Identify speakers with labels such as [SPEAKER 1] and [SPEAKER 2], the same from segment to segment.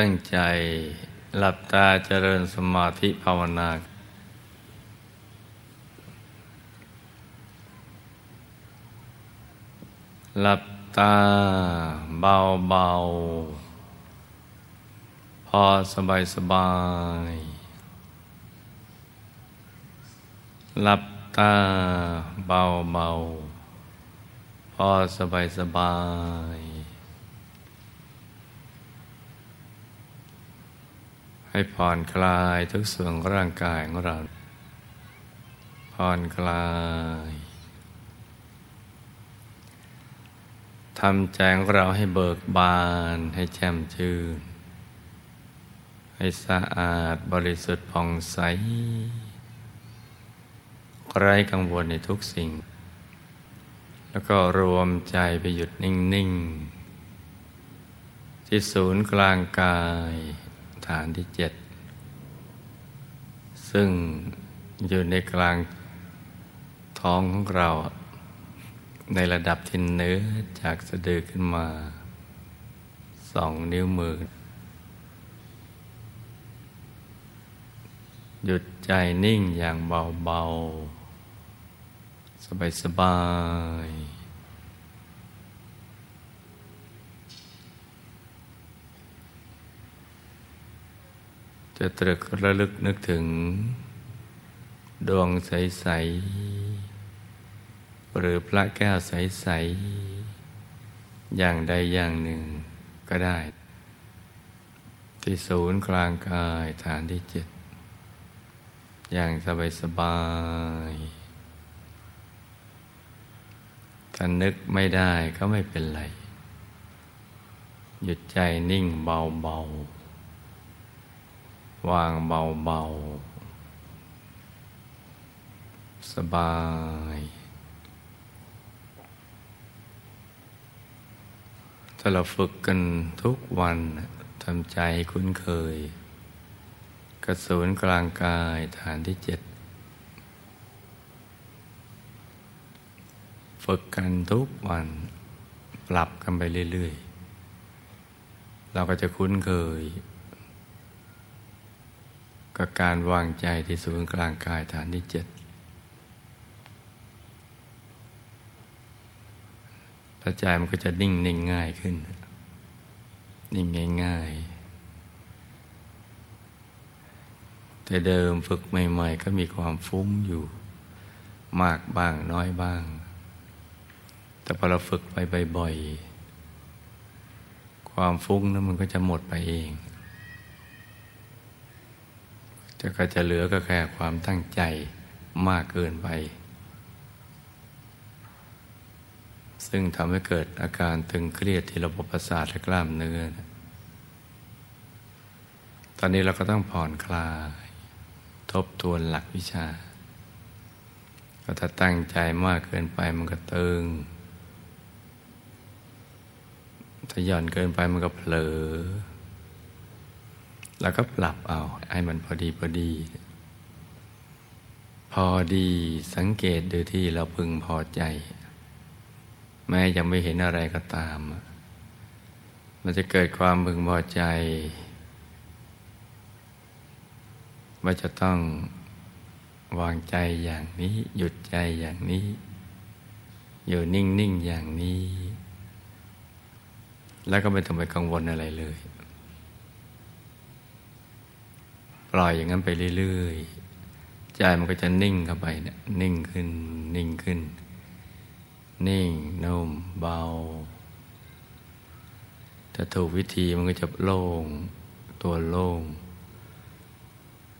[SPEAKER 1] ตั้งใจหลับตาเจริญสมาธิภาวนา หลับตาเบาเบาพอสบายสบาย หลับตาเบาเบาพอสบายสบาย ให้ผ่อนคลายทุกส่วนร่างกายของเรา ผ่อนคลายทำใจของเราให้เบิกบาน ให้แจ่มชื่น ให้สะอาดบริสุทธิ์ผ่องใส ไร้กังวลในทุกสิ่ง แล้วก็รวมใจไปหยุดนิ่ง ๆ ที่ศูนย์กลางกาย ฐานที่เจ็ดซึ่งอยู่ในกลางท้องของเรา ในระดับที่เนื้อจากสะดือขึ้นมาสองนิ้วมือ หยุดใจนิ่งอย่างเบา ๆ สบาย ๆ จะตรึกระลึกนึกถึง ดวงใส ๆ หรือพระแก้วใส ๆ อย่างใดอย่างหนึ่งก็ได้ ที่ศูนย์กลางกายฐานที่เจ็ดอย่างสบายสบายถ้านึกไม่ได้ก็ไม่เป็นไร หยุดใจนิ่งเบาๆ วางเบาๆ สบาย ถ้าเราฝึกกันทุกวันทำใจให้คุ้นเคย กระสูนกลางกายฐานที่เจ็ดฝึกกันทุกวัน ปรับกันไปเรื่อย ๆ เราก็จะคุ้นเคย กับการวางใจที่ศูนย์กลางกายฐานที่เจ็ดพระใจมันก็จะนิ่งนิ่งง่ายขึ้น นิ่งง่ายง่ายแต่เดิมฝึกใหม่ ๆ ก็มีความฟุ้งอยู่ มากบ้างน้อยบ้าง แต่พอเราฝึกไปบ่อยๆความฟุ้งนั้นมันก็จะหมดไปเอง จะก็จะเหลือก็แค่ความตั้งใจมากเกินไป ซึ่งทำให้เกิดอาการตึงเครียดที่ระบบประสาทและกล้ามเนื้อ ตอนนี้เราก็ต้องผ่อนคลาย ทบทวนหลักวิชาก็ถ้าตั้งใจมากเกินไปมันก็ตึง ถ้าหย่อนเกินไปมันก็เผลอ แล้วก็ปรับเอาให้มันพอดีพอดี พอดีสังเกตดูที่เราพึงพอใจ แม้ยังไม่เห็นอะไรก็ตาม มันจะเกิดความพึงพอใจ ว่าจะต้องวางใจอย่างนี้ หยุดใจอย่างนี้ อยู่นิ่ง ๆ อย่างนี้ แล้วก็ไม่ต้องไปกังวลอะไรเลย ล่อยอย่างนั้นไปเรื่อยๆ ใจมันก็จะนิ่งเข้าไปเนี่ยนิ่งขึ้น นิ่งขึ้น นิ่งนุ่มเบา ถ้าถูกวิธีมันก็จะโล่ง ตัวโล่ง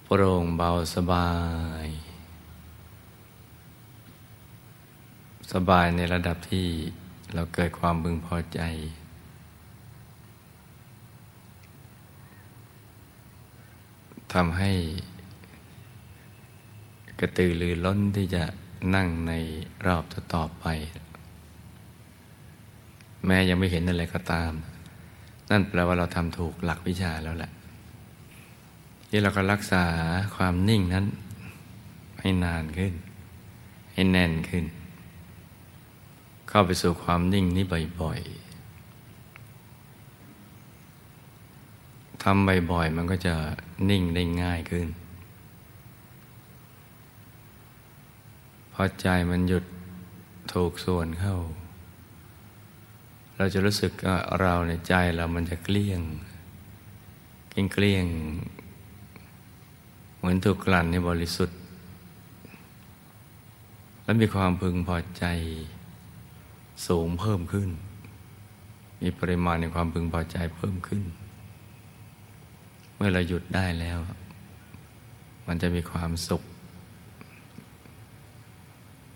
[SPEAKER 1] โปร่งเบาสบาย สบายในระดับที่เราเกิดความบึงพอใจ ทำให้กระตือรือร้นที่จะนั่งในรอบต่อไป แม้ยังไม่เห็นอะไรก็ตาม นั่นแปลว่าเราทำถูกหลักวิชาแล้วแหละ ที่เราก็รักษาความนิ่งนั้น ให้นานขึ้น ให้แน่นขึ้น เข้าไปสู่ความนิ่งนี้บ่อยๆทำบ่อยๆมันก็จะ นิ่งได้ง่ายขึ้น พอใจมันหยุดถูกส่วนเข้า เราจะรู้สึกว่าเราในใจเรามันจะเกลี้ยงเกลี้ยงเกลี้ยง เหมือนถูกกลั่นในบริสุทธิ์ และมีความพึงพอใจสูงเพิ่มขึ้น มีปริมาณในความพึงพอใจเพิ่มขึ้น เมื่อเราหยุดได้แล้ว มันจะมีความสุข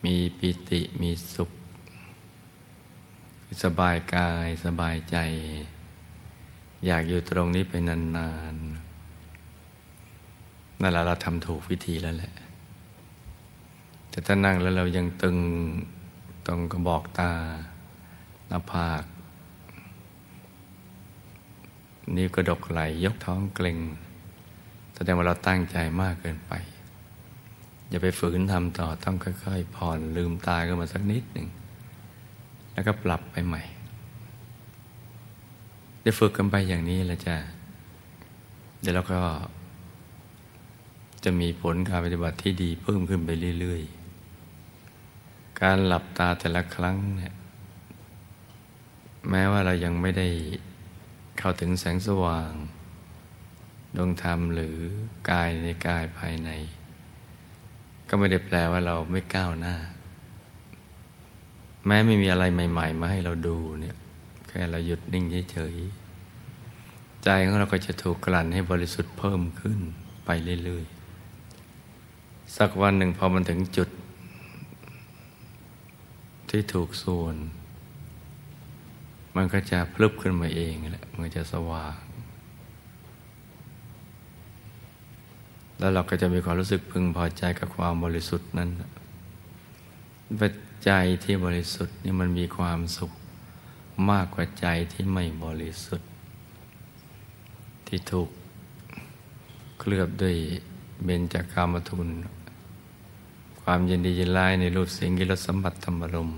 [SPEAKER 1] มีปิติมีสุข สบายกายสบายใจ อยากอยู่ตรงนี้ไปนานๆนั่นแหละเราทำถูกวิธีแล้วแหละ แต่ถ้านั่งแล้วเรายังตึงตรงกระบอกตาหน้าผาก นิ้วกระดกไหลยกท้องเกร็งแสดงว่าเราตั้งใจมากเกินไป อย่าไปฝืนทำต่อต้องค่อยๆ ผ่อนลืมตาขึ้นมาสักนิดหนึ่ง แล้วก็ปรับไปใหม่ ได้ฝึกกันไปอย่างนี้แล้วจะเดี๋ยวเราก็ จะมีผลการปฏิบัติที่ดีเพิ่มขึ้นไปเรื่อยๆ การหลับตาแต่ละครั้งเนี่ยแม้ว่าเรายังไม่ได้ เข้าถึงแสงสว่าง ดวงธรรมหรือกายในกายภายใน ก็ไม่ได้แปลว่าเราไม่ก้าวหน้า แม้ไม่มีอะไรใหม่ ๆ มาให้เราดูเนี่ยแค่เราหยุดนิ่งเฉยๆใจของเราก็จะถูกกลั่นให้บริสุทธิ์เพิ่มขึ้นไปเรื่อยๆ สักวันหนึ่งพอมันถึงจุดที่ถูกส่วน มันก็จะพลึบขึ้นมาเองแหละมันจะสว่าง แล้วเราก็จะมีความรู้สึกพึงพอใจกับความบริสุทธิ์นั้นปัจใจที่บริสุทธิ์นี่มันมีความสุขมากกว่าใจที่ไม่บริสุทธิ์ ที่ถูกเคลือบด้วยเบญจากามทุน ความยินดียินร้ายในรูปเสียงกิรสสัมบัติธรรมรม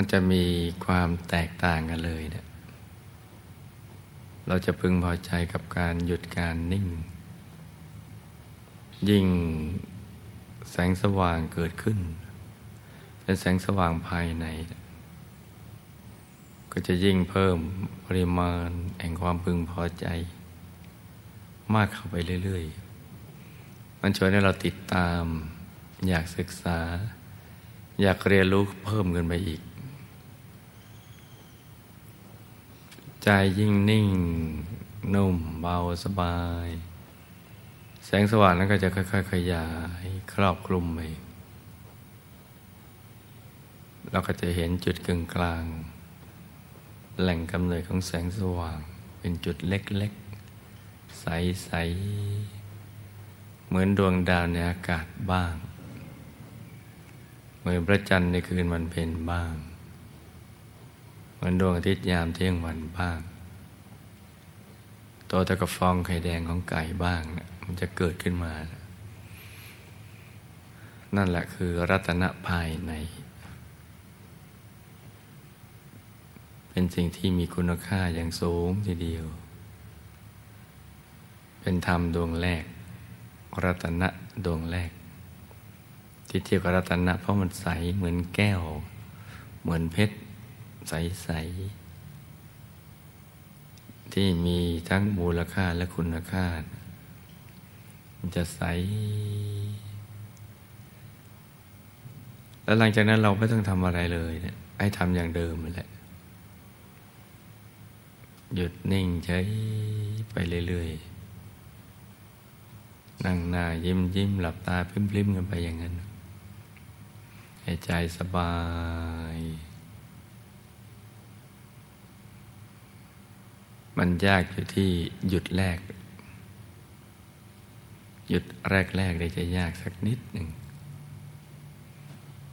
[SPEAKER 1] มันจะมีความแตกต่างกันเลยเนี่ยเราจะพึงพอใจกับการหยุดการนิ่ง ยิ่งแสงสว่างเกิดขึ้น เป็นแสงสว่างภายใน ก็จะยิ่งเพิ่มปริมาณแห่งความพึงพอใจ มากเข้าไปเรื่อย ๆ มันชวนให้เราติดตาม อยากศึกษา อยากเรียนรู้เพิ่มกันไปอีก ใจยิ่งนิ่ง นุ่มเบาสบาย แสงสว่างนั้นก็จะค่อยๆ ขยายครอบคลุมไปเราก็จะเห็นจุดกึ่งกลาง แหล่งกำเนิดของแสงสว่าง เป็นจุดเล็กๆ ใสๆ เหมือนดวงดาวในอากาศบ้าง เหมือนพระจันทร์ในคืนวันเพ็ญบ้าง เหมือนดวงอาทิตย์ยามเที่ยงวันบ้างตัวตะกฟองไข่แดงของไก่บ้างมันจะเกิดขึ้นมานั่นแหละคือรัตนภายใน เป็นสิ่งที่มีคุณค่าอย่างสูงทีเดียว เป็นธรรมดวงแรก รัตนะดวงแรก ที่เทียบกับรัตนะเพราะมันใสเหมือนแก้ว เหมือนเพชร ใส ๆ ที่มีทั้งมูลค่าและคุณค่า มันจะใส แล้วหลังจากนั้นเราไม่ต้องทำอะไรเลยเนี่ยให้ทำอย่างเดิมแหละ หยุดนิ่งใช้ไปเรื่อย ๆ นั่งหน้ายิ้มยิ้มหลับตาพริมพิมกันไปอย่างนั้นให้ใจสบาย มันยากอยู่ที่หยุดแรก หยุดแรกแรกได้จะยากสักนิดหนึ่ง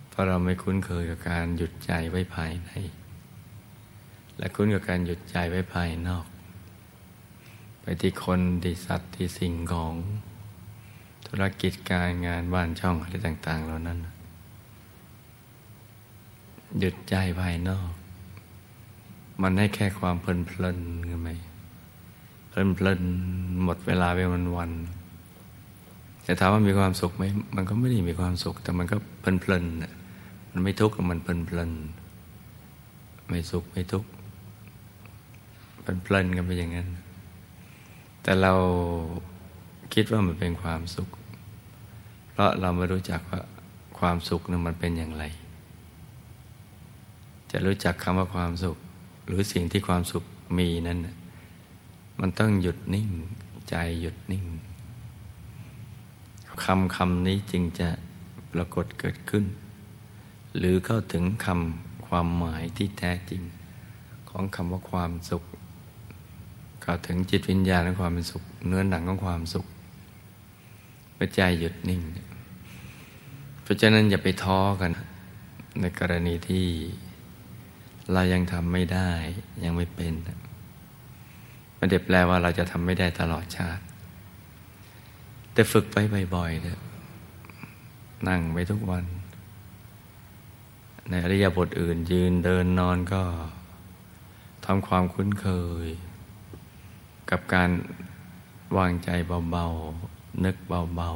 [SPEAKER 1] เพราะเราไม่คุ้นเคยกับการหยุดใจไว้ภายใน และคุ้นกับการหยุดใจไว้ภายนอก ไปที่คนที่สัตว์ที่สิ่งของ ธุรกิจการงานบ้านช่องอะไรต่าง ๆ เหล่านั้น หยุดใจภายนอก มันให้แค่ความเพลินเพลินกันไหมเพลินเพลินหมดเวลาไปวันวันแต่ถามว่ามีความสุขไหมมันก็ไม่ได้มีความสุข แต่มันก็เพลินเพลินมันไม่ทุกข์มันเพลินเพลินไม่สุขไม่ทุกข์เพลินเพลินกันไปอย่างนั้น แต่เราคิดว่ามันเป็นความสุข เพราะเราไม่รู้จักว่าความสุขนั้นมันเป็นอย่างไร จะรู้จักคำว่าความสุข หรือสิ่งที่ความสุขมีนั้น มันต้องหยุดนิ่งใจหยุดนิ่งคำคำนี้จึงจะปรากฏเกิดขึ้น หรือเข้าถึงคำความหมายที่แท้จริง ของคำว่าความสุขเข้าถึงจิตวิญญาณของความเป็นสุข เนื้อหนังของความสุขเมื่อใจหยุดนิ่ง เพราะฉะนั้นอย่าไปท้อกัน ในกรณีที่ เรายังทำไม่ได้ยังไม่เป็นไม่ได้แปลว่าเราจะทำไม่ได้ตลอดชาติ แต่ฝึกไปบ่อยๆเถอะนั่งไปทุกวัน ในอริยบทอื่นยืนเดินนอนก็ทำความคุ้นเคย กับการวางใจเบาๆ นึกเบา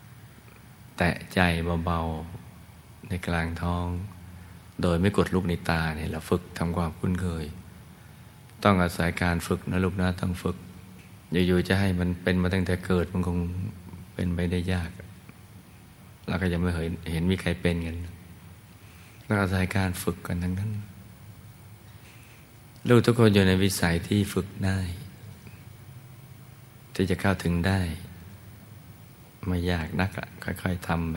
[SPEAKER 1] ๆ แตะใจเบาๆ ในกลางท้อง โดยไม่กดลูกในตาเนี่ยเราฝึกทำความคุ้นเคย ต้องอาศัยการฝึกนะลูกนะต้องฝึก อยู่ๆจะให้มันเป็นมาตั้งแต่เกิดมันคงเป็นไปได้ยากเราก็ยังไม่เห็นเห็นมีใครเป็นกันเราอาศัยการฝึกกันทั้งนั้น ลูกทุกคนอยู่ในวิสัยที่ฝึกได้ ที่จะเข้าถึงได้ไม่ยากนักอะค่อย ๆทำไป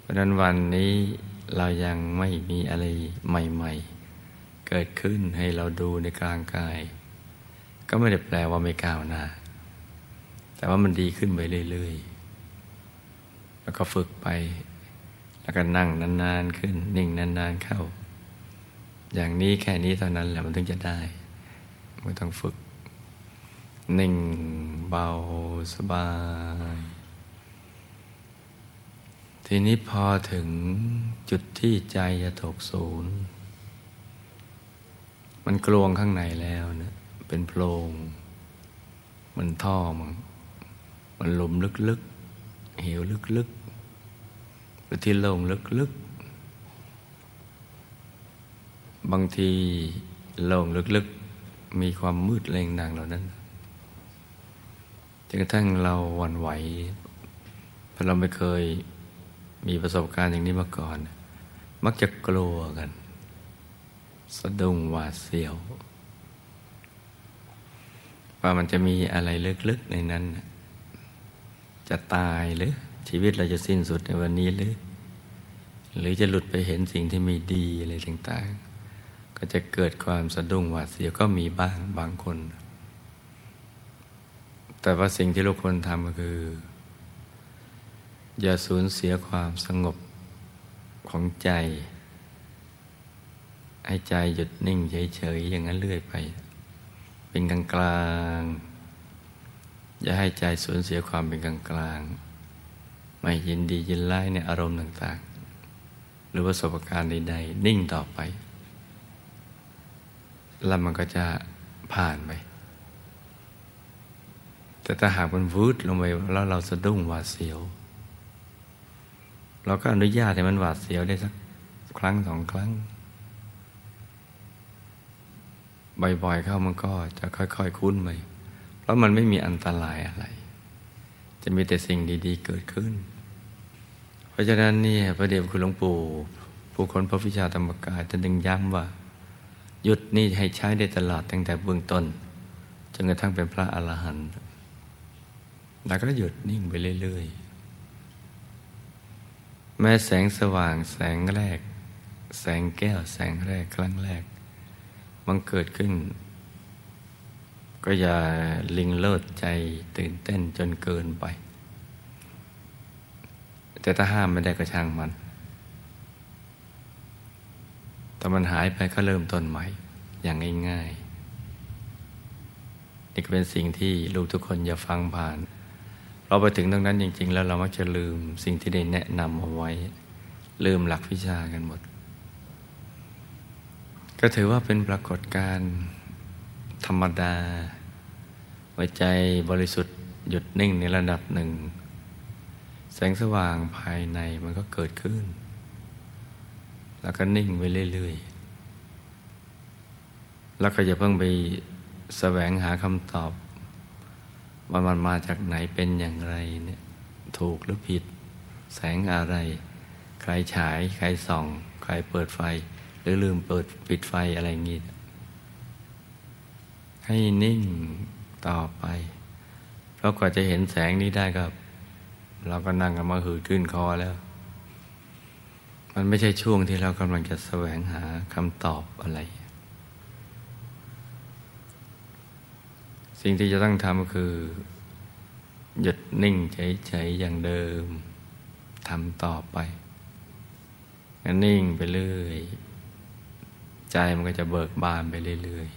[SPEAKER 1] เพราะนั้นวันนี้ เรายังไม่มีอะไรใหม่ ๆ เกิดขึ้นให้เราดูในกลางกาย ก็ไม่ได้แปลว่าไม่ก้าวหน้า แต่ว่ามันดีขึ้นไปเรื่อยๆ แล้วก็ฝึกไป แล้วก็นั่งนานๆขึ้น นิ่งนานๆเข้า อย่างนี้แค่นี้เท่านั้นแหละมันถึงจะได้ ไม่ต้องฝึก นิ่งเบาสบาย ทีนี้พอถึงจุดที่ใจจะถกศูนย์มันกลวงข้างในแล้วเนะเป็นโพรง มันท่อมันมันหลุมลึกๆ เหวลึกๆหรือที่โล่งลึกๆ บางทีโล่งลึกๆ มีความมืดแรงดังเหล่านั้นจนกระทั่งเราหวั่นไหวเพราะเราไม่เคย มีประสบการณ์อย่างนี้มาก่อน มักจะกลัวกัน สะดุ้งหวาดเสียว ว่ามันจะมีอะไรลึกๆในนั้น จะตายหรือชีวิตเราจะสิ้นสุดในวันนี้หรือ หรือจะหลุดไปเห็นสิ่งที่ม่ดีอะไรต่างๆ ก็จะเกิดความสะดุ้งหวาดเสียวก็มีบ้างบางคน แต่ว่าสิ่งที่เราควรทำก็คือ อย่าสูญเสียความสงบของใจ ให้ใจหยุดนิ่งเฉยๆอย่างนั้นเรื่อยไป เป็นกลางกลางอย่าให้ใจสูญเสียความเป็นกลางกลางไม่ยินดียินไล่ในอารมณ์ต่างๆ หรือประสบการณ์ใดๆ นิ่งต่อไป แล้วมันก็จะผ่านไป แต่ถ้าหากมันวืดลงไปแล้วเราสะดุ้งหวาดเสียว เราก็อนุญาตให้มันหวาดเสียวได้สักครั้งสองครั้ง บ่อยๆเข้ามันก็จะค่อยๆคุ้นไปเพราะมันไม่มีอันตรายอะไร จะมีแต่สิ่งดีๆเกิดขึ้น เพราะฉะนั้นนี่พระเดชคุณหลวงปู่ผู้คนพระวิชาธรรมกายจะดึงย้ำว่า หยุดนี่ให้ใช้ได้ตลอดตั้งแต่เบื้องต้นจนกระทั่งเป็นพระอรหันต์แล้วก็หยุดนิ่งไปเรื่อยๆ แม้แสงสว่างแสงแรก แสงแก้วแสงแรกครั้งแรก มันเกิดขึ้น ก็อย่าลิงเลิศใจตื่นเต้นจนเกินไป แต่ถ้าห้ามไม่ได้ก็ช่างมัน แต่มันหายไปก็เริ่มต้นใหม่ อย่างง่ายๆนี่ก็เป็นสิ่งที่ลูกทุกคนอย่าฟังผ่าน เราไปถึงตรงนั้นจริง ๆ แล้วเรามักจะลืมสิ่งที่ได้แนะนำเอาไว้ ลืมหลักวิชากันหมด ก็ถือว่าเป็นปรากฏการณ์ธรรมดาหัวใจบริสุทธิ์หยุดนิ่งในระดับหนึ่ง แสงสว่างภายในมันก็เกิดขึ้น แล้วก็นิ่งไปเรื่อยๆ แล้วก็อย่าเพิ่งไปแสวงหาคำตอบ ว่ามันมาจากไหนเป็นอย่างไรเนี่ยถูกหรือผิด แสงอะไร ใครฉาย ใครส่อง ใครเปิดไฟ หรือลืมเปิดปิดไฟอะไรอย่างงี้ ให้นิ่งต่อไป เพราะกว่าจะเห็นแสงนี้ได้ก็เราก็นั่งกันมาหืดขึ้นคอแล้ว มันไม่ใช่ช่วงที่เรากำลังจะแสวงหาคำตอบอะไร สิ่งที่จะต้องทำก็คือ หยุดนิ่งเฉยๆอย่างเดิมทำต่อไปนิ่งไปเรื่อย ใจมันก็จะเบิกบานไปเรื่อย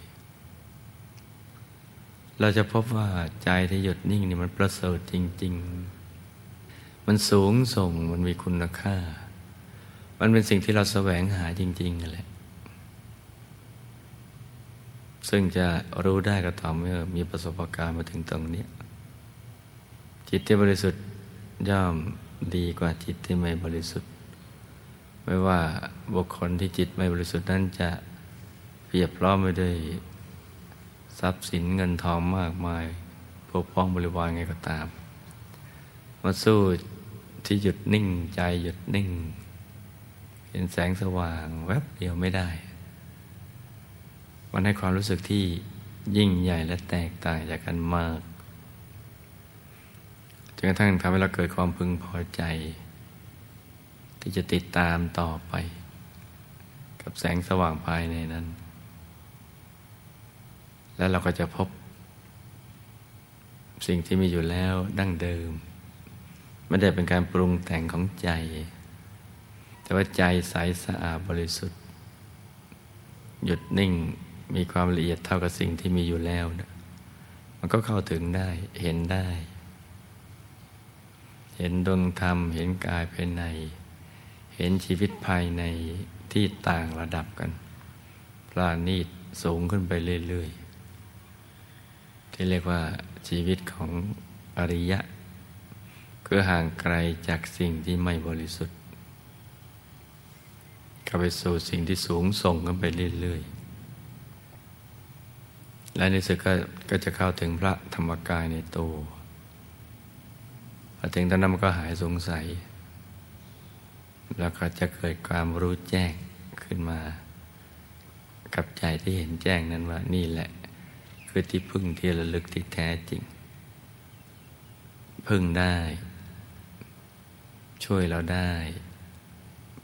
[SPEAKER 1] ๆเราจะพบว่าใจที่หยุดนิ่งนี่มันประเสริฐจริง ๆ มันสูงส่งมันมีคุณค่า มันเป็นสิ่งที่เราแสวงหาจริงๆนั่นแหละ ซึ่งจะรู้ได้ก็ต่อเมื่อมีประสบการณ์มาถึงตรงนี้ จิตที่บริสุทธิ์ย่อมดีกว่าจิตที่ไม่บริสุทธิ์ ไม่ว่าบุคคลที่จิตไม่บริสุทธิ์นั้นจะเพียบพร้อมไปด้วยทรัพย์สินเงินทองมากมายปกป้องบริวารไงก็ตาม มาสู้ที่หยุดนิ่งใจหยุดนิ่ง เห็นแสงสว่างแวบเดียวไม่ได้ มันให้ความรู้สึกที่ยิ่งใหญ่และแตกต่างจากกันมากจนกระทั่งทำให้เราเกิดความพึงพอใจ ที่จะติดตามต่อไป กับแสงสว่างภายในนั้น แล้วเราก็จะพบ สิ่งที่มีอยู่แล้วดั้งเดิม ไม่ได้เป็นการปรุงแต่งของใจ แต่ว่าใจใสสะอาดบริสุทธิ์ หยุดนิ่ง มีความละเอียดเท่ากับสิ่งที่มีอยู่แล้วนะมันก็เข้าถึงได้เห็นได้ เห็นดวงธรรม เห็นกายภายใน เห็นชีวิตภายในที่ต่างระดับกันปราณีตสูงขึ้นไปเรื่อยๆ ที่เรียกว่าชีวิตของอริยะ คือห่างไกลจากสิ่งที่ไม่บริสุทธิ์เข้าไปสู่สิ่งที่สูงส่งกันไปเรื่อยๆ และในสุดก็ก็จะเข้าถึงพระธรรมกายในตัวพอถึงตอนนั้นมันก็หายสงสัย แล้วก็จะเกิดความรู้แจ้งขึ้นมา กับใจที่เห็นแจ้งนั้นว่านี่แหละ คือที่พึ่งที่ระลึกที่แท้จริง พึ่งได้ ช่วยเราได้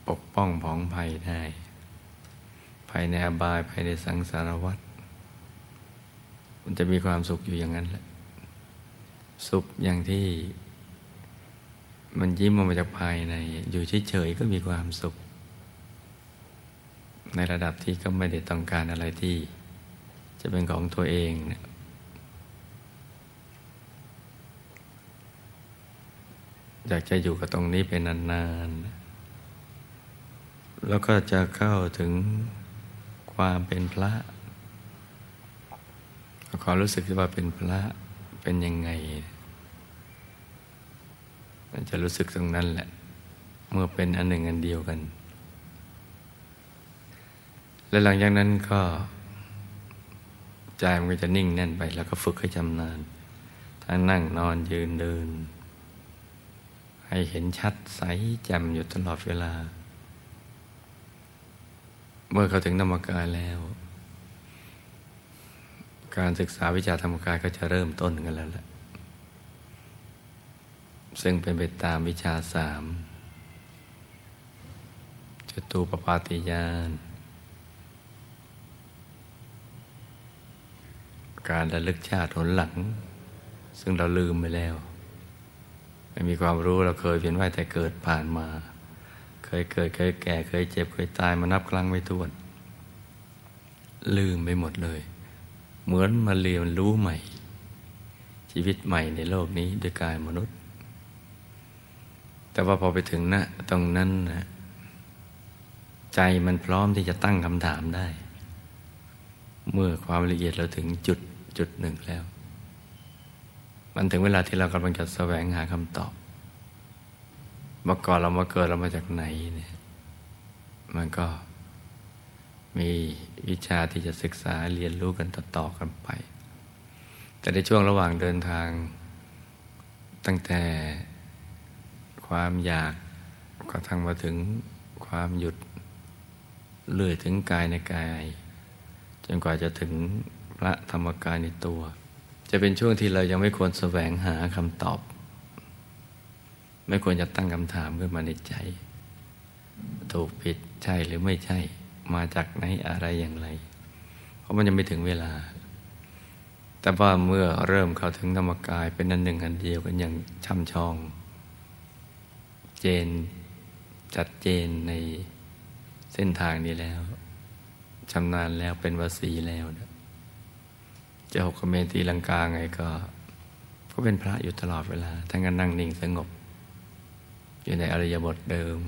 [SPEAKER 1] ปกป้องผองภัยได้ ภายในอบายภายในสังสารวัฏ มันจะมีความสุขอยู่อย่างนั้นแหละ สุขอย่างที่ มันยิ้มออกมาจากภายใน อยู่เฉยๆก็มีความสุข ในระดับที่ก็ไม่ได้ต้องการอะไรที่ จะเป็นของตัวเองอยากจะอยู่กับตรงนี้เป็นนานๆ แล้วก็จะเข้าถึงความเป็นพระ ขอรู้สึกที่ว่าเป็นพระเป็นยังไงจะรู้สึกตรงนั้นแหละ เมื่อเป็นอันหนึ่งอันเดียวกัน และหลังจากนั้นก็ใจมันก็จะนิ่งแน่นไป แล้วก็ฝึกให้จำนานทั้งนั่งนอนยืนเดิน ให้เห็นชัดใสแจ่มอยู่ตลอดเวลา เมื่อเขาถึงธรรมกายแล้ว การศึกษาวิชาธรรมกายก็จะเริ่มต้นกันแล้วแหละซึ่งเป็นไปตามวิชาสามจตูปปาติยาน การระลึกชาติหนหลัง ซึ่งเราลืมไปแล้ว ไม่มีความรู้เราเคยเพียนว่ายแต่เกิดผ่านมา เคยเกิดเคยแก่เคยเจ็บเคยตายมานับครั้งไม่ถ้วน ลืมไปหมดเลย เหมือนมาเรียนรู้ใหม่ ชีวิตใหม่ในโลกนี้ด้วยกายมนุษย์ แต่ว่าพอไปถึงนะตรงนั้นนะใจมันพร้อมที่จะตั้งคำถามได้ เมื่อความละเอียดเราถึงจุดจุดหนึ่งแล้ว มันถึงเวลาที่เรากำลังจะแสวงหาคำตอบเมื่อก่อนเรามาเกิดเรามาจากไหนเนี่ย มันก็ มีวิชาที่จะศึกษาเรียนรู้กันต่อๆกันไป แต่ในช่วงระหว่างเดินทาง ตั้งแต่ความอยากก็ทั้งมาถึงความหยุดเลื่อยถึงกายในกาย จนกว่าจะถึงพระธรรมกายในตัว จะเป็นช่วงที่เรายังไม่ควรแสวงหาคำตอบ ไม่ควรจะตั้งคำถามขึ้นมาในใจ ถูกผิดใช่หรือไม่ใช่ มาจากไหนอะไรอย่างไร เพราะมันยังไม่ถึงเวลา แต่ว่าเมื่อเริ่มเข้าถึงธรรมกายเป็นอันหนึ่งอันเดียวกันอย่างช่ำชอง เจนจัดเจนในเส้นทางนี้แล้วชำนาญแล้วเป็นวสีแล้วจะหกเมตีลังกาไงก็ ก็เป็นพระอยู่ตลอดเวลา ทั้งการนั่งนิ่งสงบ อยู่ในอริยบทเดิม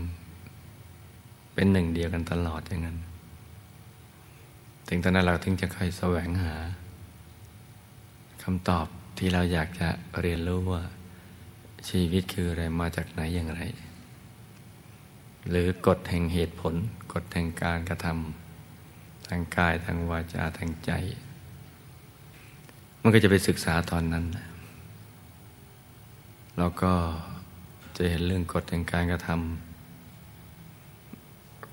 [SPEAKER 1] เป็นหนึ่งเดียวกันตลอดอย่างนั้น ถึงตอนนั้นเราถึงจะค่อยแสวงหาคำตอบที่เราอยากจะเรียนรู้ว่า ชีวิตคืออะไรมาจากไหนอย่างไร หรือกฎแห่งเหตุผล กฎแห่งการกระทำทางกายทางวาจาทางใจ มันก็จะไปศึกษาตอนนั้นเราก็จะเห็นเรื่องกฎแห่งการกระทำ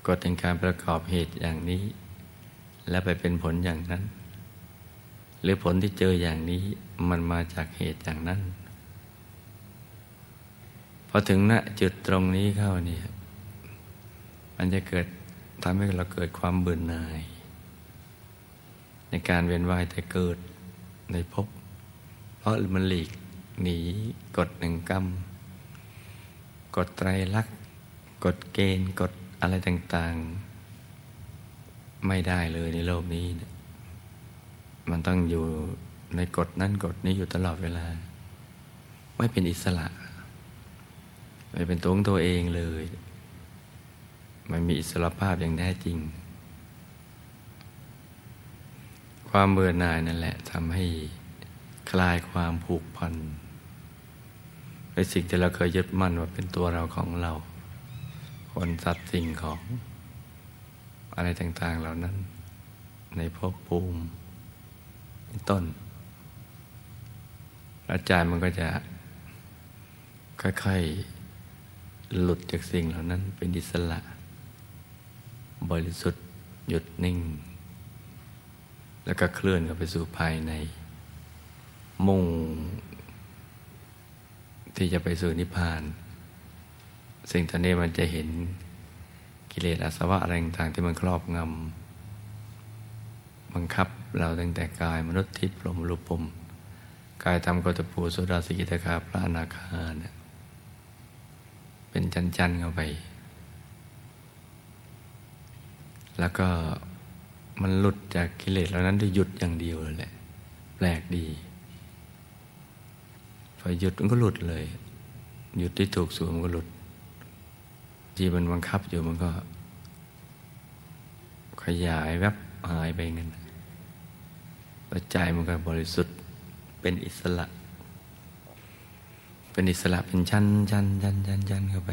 [SPEAKER 1] กฎแห่งการประกอบเหตุอย่างนี้ และไปเป็นผลอย่างนั้น หรือผลที่เจออย่างนี้มันมาจากเหตุอย่างนั้นพอถึงณจุดตรงนี้เข้าเนี่ยมันจะเกิดทำให้เราเกิดความเบื่อหน่าย ในการเวียนว่ายแต่เกิดในภพเพราะมันหลีกหนีกฎหนึ่งกรรมกฎไตรลักษณ์กฎเกณฑ์กฎ อะไรต่างๆ ไม่ได้เลยในโลกนี้นะมันต้องอยู่ในกฎนั้นกฎนี้อยู่ตลอดเวลา ไม่เป็นอิสระ ไม่เป็นตัวของตัวเองเลยไมันมีอิสระภาพอย่างแท้จริง ความเบื่อหน่ายนั่นแหละทำให้คลายความผูกพันในสิ่งที่เราเคยยึดมั่นว่าเป็นตัวเราของเรา คนสัตว์สิ่งของ อะไรต่าง ๆ เหล่านั้น ในภพภูมิต้น แล้วใจมันก็จะ ค่อยๆ หลุดจากสิ่งเหล่านั้น เป็นอิสระ บริสุทธิ์หยุดนิ่ง แล้วก็เคลื่อนเข้าไปสู่ภายใน มุ่ง ที่จะไปสู่นิพพาน สิ่งตอนนี้มันจะเห็นกิเลสอาสวะอะไรต่างๆที่มันครอบงำบังคับเราตั้งแต่กายมนุษย์ทิพย์ลมรูปมกายทำกตปูสุดาสิกิตคาพระอนาคาเนี่ยเป็นจันๆเข้าไป แล้วก็มันหลุดจากกิเลสเหล่านั้นด้หยุดอย่างเดียวเลยแหละ แปลกดีพอหยุดมันก็หลุดเลย หยุดที่ถูกสูมันก็หลุด ที่มันบังคับอยู่มันก็ ขยายแวบหายไปเงี้ยแล้วใจมันก็บริสุทธิ์เป็นอิสระ เป็นอิสระเป็นชั้นชั้นชั้นชั้นชั้นเข้าไป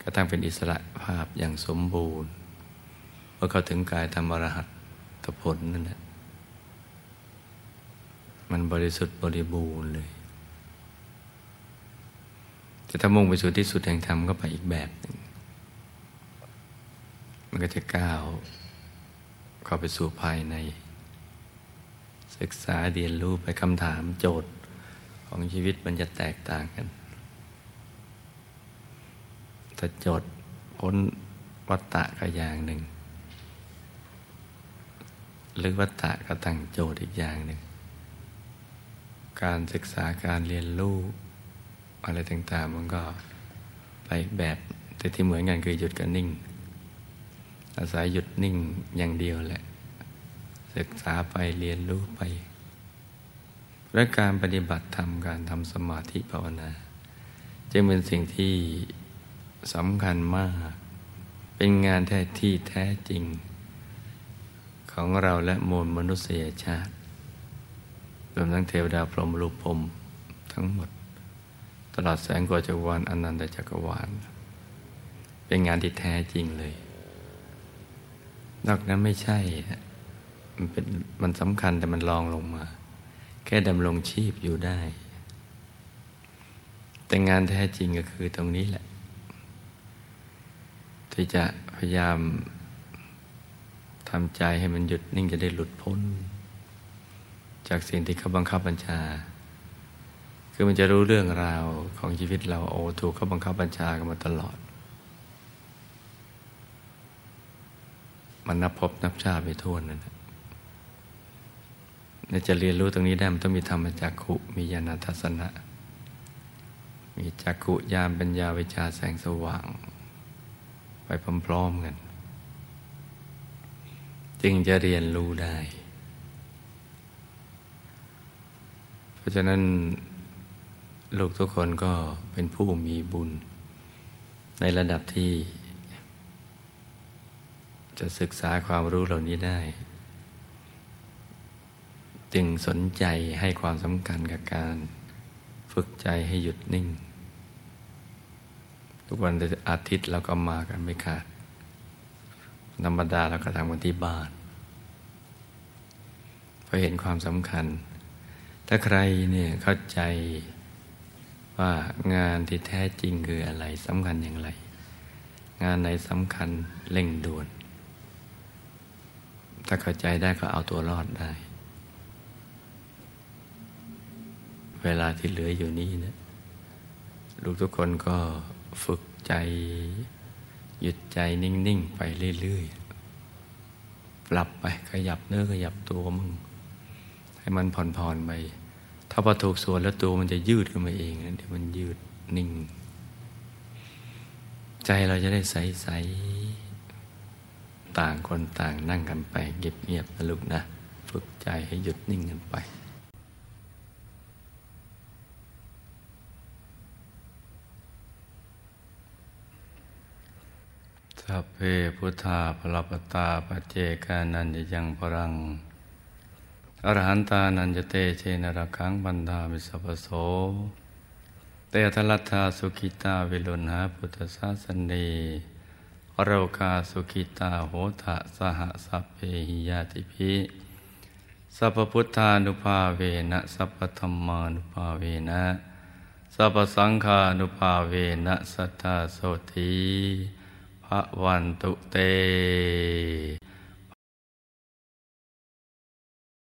[SPEAKER 1] ก็ตั้งเป็นอิสระภาพอย่างสมบูรณ์เมื่อเขาถึงกายธรรมรหัตถผลนั่นแหละมันบริสุทธิ์บริบูรณ์เลย แต่ถ้ามุ่งไปสู่ที่สุดแห่งธรรมก็ไปอีกแบบหนึ่งมันก็จะก้าวเข้าไปสู่ภายใน ศึกษาเรียนรู้ไปคำถามโจทย์ของชีวิตมันจะแตกต่างกันถ้าโจทย์พ้นวัตตะก็อย่างหนึ่ง หรือวัตถะก็ตั้งโจทย์อีกอย่างหนึ่ง การศึกษาการเรียนรู้ อะไรต่างๆ มันก็ไปแบบแต่ที่เหมือนกันคือหยุดกับนิ่ง อาศัยหยุดนิ่งอย่างเดียวแหละ ศึกษาไปเรียนรู้ไป และการปฏิบัติธรรมการทำสมาธิภาวนาจะเป็นสิ่งที่สำคัญมาก เป็นงานแท้ที่แท้จริงขของเราและมวลมนุษยชาติรวมทั้งเทวดาพรหมรูปพรหมทั้งหมด ตลอดแสงกวจักรวาลอนันตจักรวาล เป็นงานที่แท้จริงเลย นอกนั้นไม่ใช่ มันเป็นมันสำคัญแต่มันลองลงมา แค่ดำรงชีพอยู่ได้ แต่งานแท้จริงก็คือตรงนี้แหละ ที่จะพยายามทำใจให้มันหยุดนิ่งจะได้หลุดพ้น จากสิ่งที่เขาบังคับบัญชา คือมันจะรู้เรื่องราวของชีวิตเราโอ้ถูกเขาบังคับบัญชากันมาตลอด มันนับพบนับชาไปทั่วนั่นนะจะเรียนรู้ตรงนี้ได้มันต้องมีธรรมจักขุมีญาณทัศนะ มีจักขุญาณปัญญาวิชาแสงสว่าง ไปพร้อมๆกัน จึงจะเรียนรู้ได้ เพราะฉะนั้น ลูกทุกคนก็เป็นผู้มีบุญ ในระดับที่ จะศึกษาความรู้เหล่านี้ได้ จึงสนใจให้ความสำคัญกับการฝึกใจให้หยุดนิ่ง ทุกวันอาทิตย์เราก็มากันไม่ขาดธรรมดาเราก็ทำกันที่บ้านพอเห็นความสำคัญ ถ้าใครเนี่ยเข้าใจ ว่างานที่แท้จริงคืออะไรสำคัญอย่างไร งานไหนสำคัญเร่งด่วน ถ้าเข้าใจได้ก็เอาตัวรอดได้ เวลาที่เหลืออยู่นี้นะลูกทุกคนก็ฝึกใจ หยุดใจนิ่ง ๆ ไปเรื่อย ๆ ปรับไปขยับเนื้อขยับตัวมึง ให้มันผ่อนๆไป ถ้าพอถูกส่วนแล้วตัวมันจะยืดขึ้นมาเองเดี๋ยวมันยืดนิ่ง ใจเราจะได้ใสๆต่างคนต่างนั่งกันไปเงียบๆนะลูกนะ ฝึกใจให้หยุดนิ่งกันไปสัพเพพุทธาพลปตาปเจกานันยังพรัง อรหันตานันจเตเชนรคังบันดามิสัพโส เตทลัตถาสุขิตาวิลุณหาพุทธศาสนีโรคาสุขิตาโหทะสหสัพเพหิยาติภิสัพพุทธานุภาเวนะสัพพธรรมานุภาเวนะสัพสังฆานุภาเวนะสัทธาโสธีพระวันตุเต